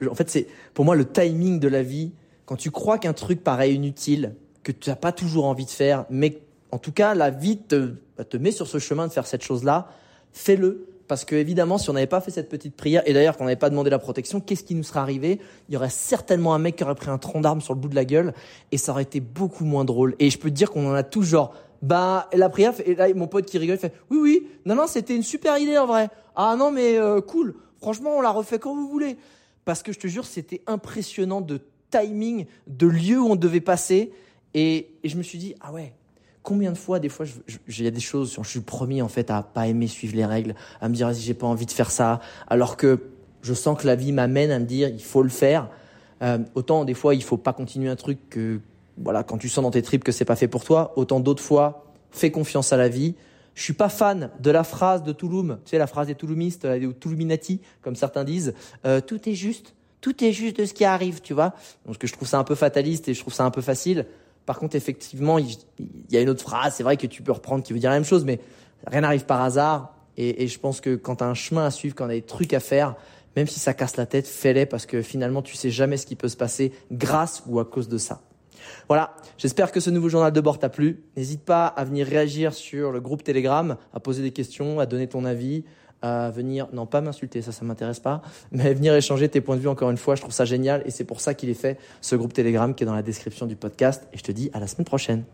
en fait, c'est, pour moi, le timing de la vie, quand tu crois qu'un truc paraît inutile, que tu n'as pas toujours envie de faire, mais en tout cas, la vie te, bah, te met sur ce chemin de faire cette chose-là, fais-le parce que évidemment, si on n'avait pas fait cette petite prière, et d'ailleurs qu'on n'avait pas demandé la protection, qu'est-ce qui nous serait arrivé? Il y aurait certainement un mec qui aurait pris un tronc d'arme sur le bout de la gueule, et ça aurait été beaucoup moins drôle. Et je peux te dire qu'on en a tous genre, bah la prière, et là mon pote qui rigole fait, oui oui, non non, c'était une super idée en vrai. Ah non mais euh, cool, franchement on la refait quand vous voulez. Parce que je te jure, c'était impressionnant de timing, de lieu où on devait passer, et, et je me suis dit, ah ouais, Combien de fois, des fois, il y a des choses, je suis premier en fait à pas aimer suivre les règles, à me dire si j'ai pas envie de faire ça, alors que je sens que la vie m'amène à me dire il faut le faire. Euh, autant des fois il faut pas continuer un truc que voilà quand tu sens dans tes tripes que c'est pas fait pour toi. Autant d'autres fois fais confiance à la vie. Je suis pas fan de la phrase de Touloum, tu sais la phrase des Touloumistes, ou Toulouminati comme certains disent. Euh, tout est juste, tout est juste de ce qui arrive, tu vois. Donc je trouve ça un peu fataliste et je trouve ça un peu facile. Par contre, effectivement, il, y a une autre phrase, c'est vrai que tu peux reprendre qui veut dire la même chose, mais rien n'arrive par hasard. Et, je pense que quand tu as un chemin à suivre, quand tu as des trucs à faire, même si ça casse la tête, fais-les parce que finalement, tu sais jamais ce qui peut se passer grâce ou à cause de ça. Voilà, j'espère que ce nouveau journal de bord t'a plu. N'hésite pas à venir réagir sur le groupe Telegram, à poser des questions, à donner ton avis, à venir, non pas m'insulter, ça, ça m'intéresse pas, mais venir échanger tes points de vue encore une fois. Je trouve ça génial et c'est pour ça qu'il est fait ce groupe Telegram qui est dans la description du podcast. Et je te dis à la semaine prochaine.